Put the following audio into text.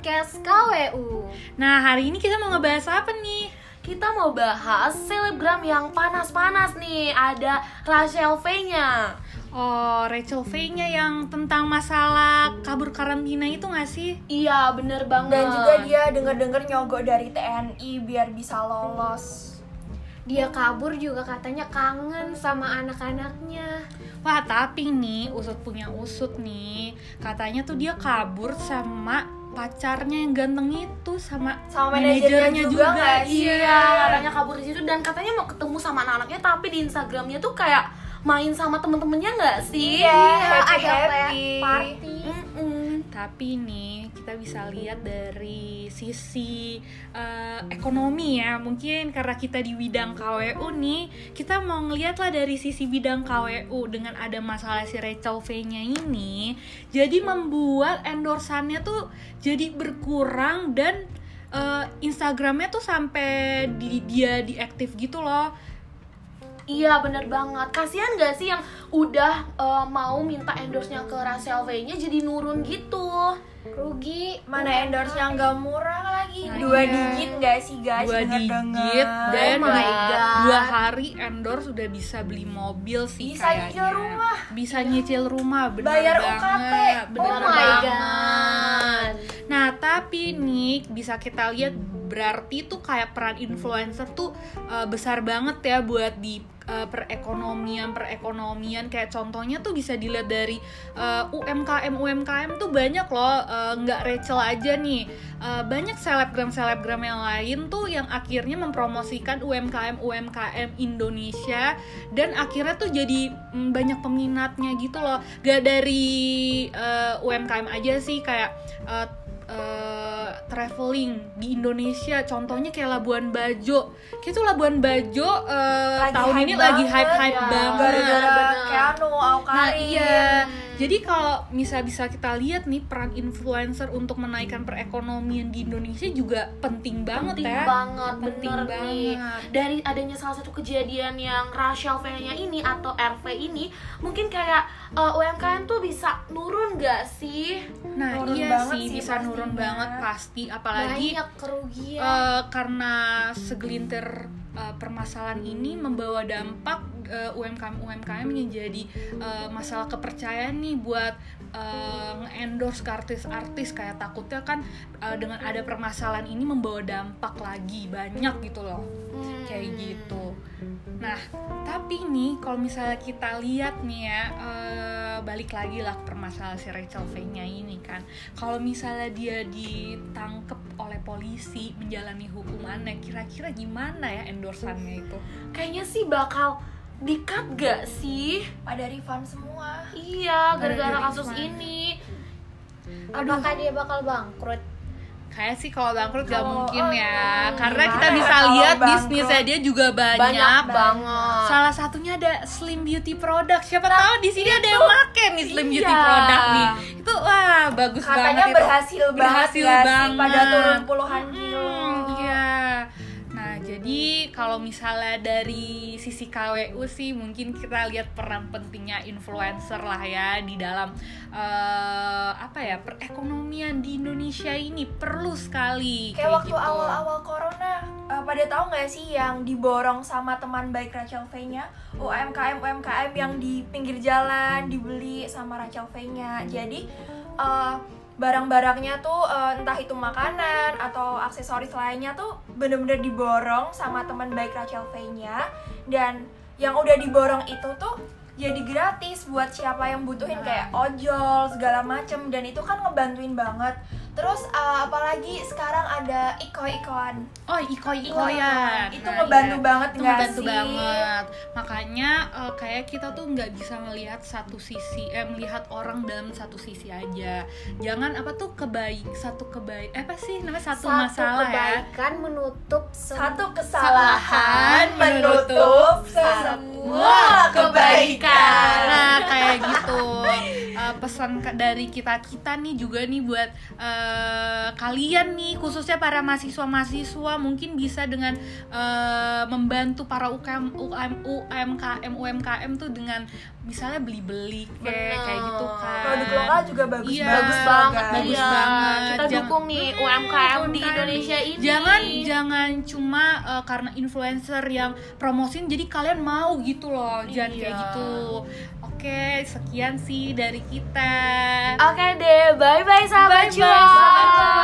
podcast KWU. Nah, hari ini kita mau ngebahas apa nih? Kita mau bahas selebgram yang panas-panas nih. Ada Rachel V-nya. Oh, Rachel V-nya yang tentang masalah kabur karantina itu gak sih? Iya, bener banget. Dan juga dia denger-denger nyogok dari TNI biar bisa lolos. Dia kabur juga katanya kangen sama anak-anaknya. Wah, tapi nih, usut punya usut nih. Katanya tuh dia kabur sama pacarnya yang ganteng itu sama, Sama manajernya juga nggak sih? Iya, katanya kabur di situ dan katanya mau ketemu sama anak-anaknya tapi di Instagramnya tuh kayak main sama temen-temennya nggak sih? Iya, ada happy kayak happy. party. Tapi nih, kita bisa lihat dari sisi eh, ekonomi ya. Mungkin karena kita di bidang KWU nih, kita mau ngeliat lah dari sisi bidang KWU dengan ada masalah si Rachel V-nya ini. Jadi membuat endorsannya tuh jadi berkurang dan eh, Instagramnya tuh sampai di, dia diaktif gitu loh. Iya bener banget. Kasihan gak sih yang udah uh, mau minta endorse-nya ke Rachel V-nya jadi nurun gitu. Rugi. Mana endorse yang gak murah lagi? Nah, Dua iya. digit gak sih guys? dua digit dan Oh my dua, God. dua hari endorse sudah bisa beli mobil sih Bisa kayaknya. nyicil rumah. bisa nyicil rumah bener Bayar banget UKT. bener Oh my banget. god. nah tapi nih bisa kita lihat berarti tuh kayak peran influencer tuh uh, besar banget ya buat di uh, perekonomian perekonomian. Kayak contohnya tuh bisa dilihat dari uh, UMKM UMKM tuh banyak loh uh, nggak Rachel aja nih. Uh, banyak selebgram selebgram yang lain tuh yang akhirnya mempromosikan UMKM UMKM Indonesia. Dan akhirnya tuh jadi mm, banyak peminatnya gitu loh. Gak dari uh, UMKM aja sih kayak uh, uh, traveling di Indonesia contohnya kayak Labuan Bajo kayak tuh Labuan Bajo uh, Lagi tahun ini lagi hype hype ya. banget Gara-gara. Keanu, Awkarin. Nah iya, jadi kalau bisa bisa kita lihat nih peran influencer untuk menaikkan perekonomian di Indonesia juga penting banget penting ya. banget, Penting bener nih. banget. Dari adanya salah satu kejadian yang Rachel V-nya ini atau RV ini, mungkin kayak uh, UMKM tuh bisa nurun gak sih? Nah Nurun iya banget sih sih bisa nurun pastinya. banget pasti, apalagi Banyak kerugian. eh, karena segelintir eh, permasalahan ini membawa dampak eh, UMKM UMKM yang jadi eh, masalah kepercayaan nih buat eh, nge-endorse ke artis-artis kayak takutnya kan eh, dengan ada permasalahan ini membawa dampak lagi banyak gitu loh Hmm. kayak gitu. Nah, tapi nih kalau misalnya kita lihat nih ya, eh, balik lagi lah permasalahan si Rachel V-nya ini kan. Kalau misalnya dia ditangkep oleh polisi menjalani hukumannya, kira-kira gimana ya endorsannya itu? Kayaknya sih bakal di-cut gak sih? Pada refund semua. Iya, Gara-gara kasus Irfan. ini. Apakah dia bakal bangkrut? Kayak sih kalau bangkrut gak mungkin oh, ya, hmm, karena kita ya bisa lihat bisnisnya dia juga banyak. Banyak banget. Salah satunya ada Slim Beauty Product. Siapa tahu di sini ada yang make nih Slim Beauty iya. Product nih. Itu wah bagus Katanya banget itu. berhasil, Berhasil banget, banget. Gak sih? Pada turun puluhan kilo. Hmm, iya. Nah, jadi kalau misalnya dari sisi KWU sih mungkin kita lihat peran pentingnya influencer lah ya di dalam eh, apa ya perekonomian di Indonesia ini perlu sekali Kayak waktu gitu. awal-awal corona, eh, pada tahu nggak sih yang diborong sama teman baik Rachel V-nya UMKM UMKM yang di pinggir jalan dibeli sama Rachel V-nya. Jadi eh, barang-barangnya tuh eh, entah itu makanan atau aksesoris lainnya tuh bener-bener diborong sama teman baik Rachel V-nya. Dan yang udah diborong itu tuh jadi gratis buat siapa yang butuhin kayak ojol segala macem. Dan itu kan ngebantuin banget terus eh, apalagi sekarang ada iko-ikoan Oh, iko-ikoyan. itu Nah, ngebantu iya. banget Itu ngebantu sih banget. Makanya eh, kayak kita tuh nggak bisa melihat satu sisi, eh melihat orang dalam satu sisi aja. Jangan apa tuh kebaik satu kebaik, eh apa sih namanya satu, Satu masalah ya. kebaikan menutup semua. satu kesalahan menutup menutup semua kebaikan pesan dari kita kita nih juga nih buat eh, kalian nih khususnya para mahasiswa mahasiswa mungkin bisa dengan eh, membantu para UKM UKM UMKM UMKM tuh dengan misalnya beli-beli kayak kayak gitu kan produk lokal juga bagus Iya, banget bagus banget guys. bagus iya. banget. kita Jangan- dukung nih UMKM di UMKM. Indonesia ini jangan jangan cuma uh, karena influencer yang promosin jadi kalian mau gitu loh jangan Iya. kayak gitu Oke, sekian sih dari kita. Oke deh, bye bye sahabat cuan.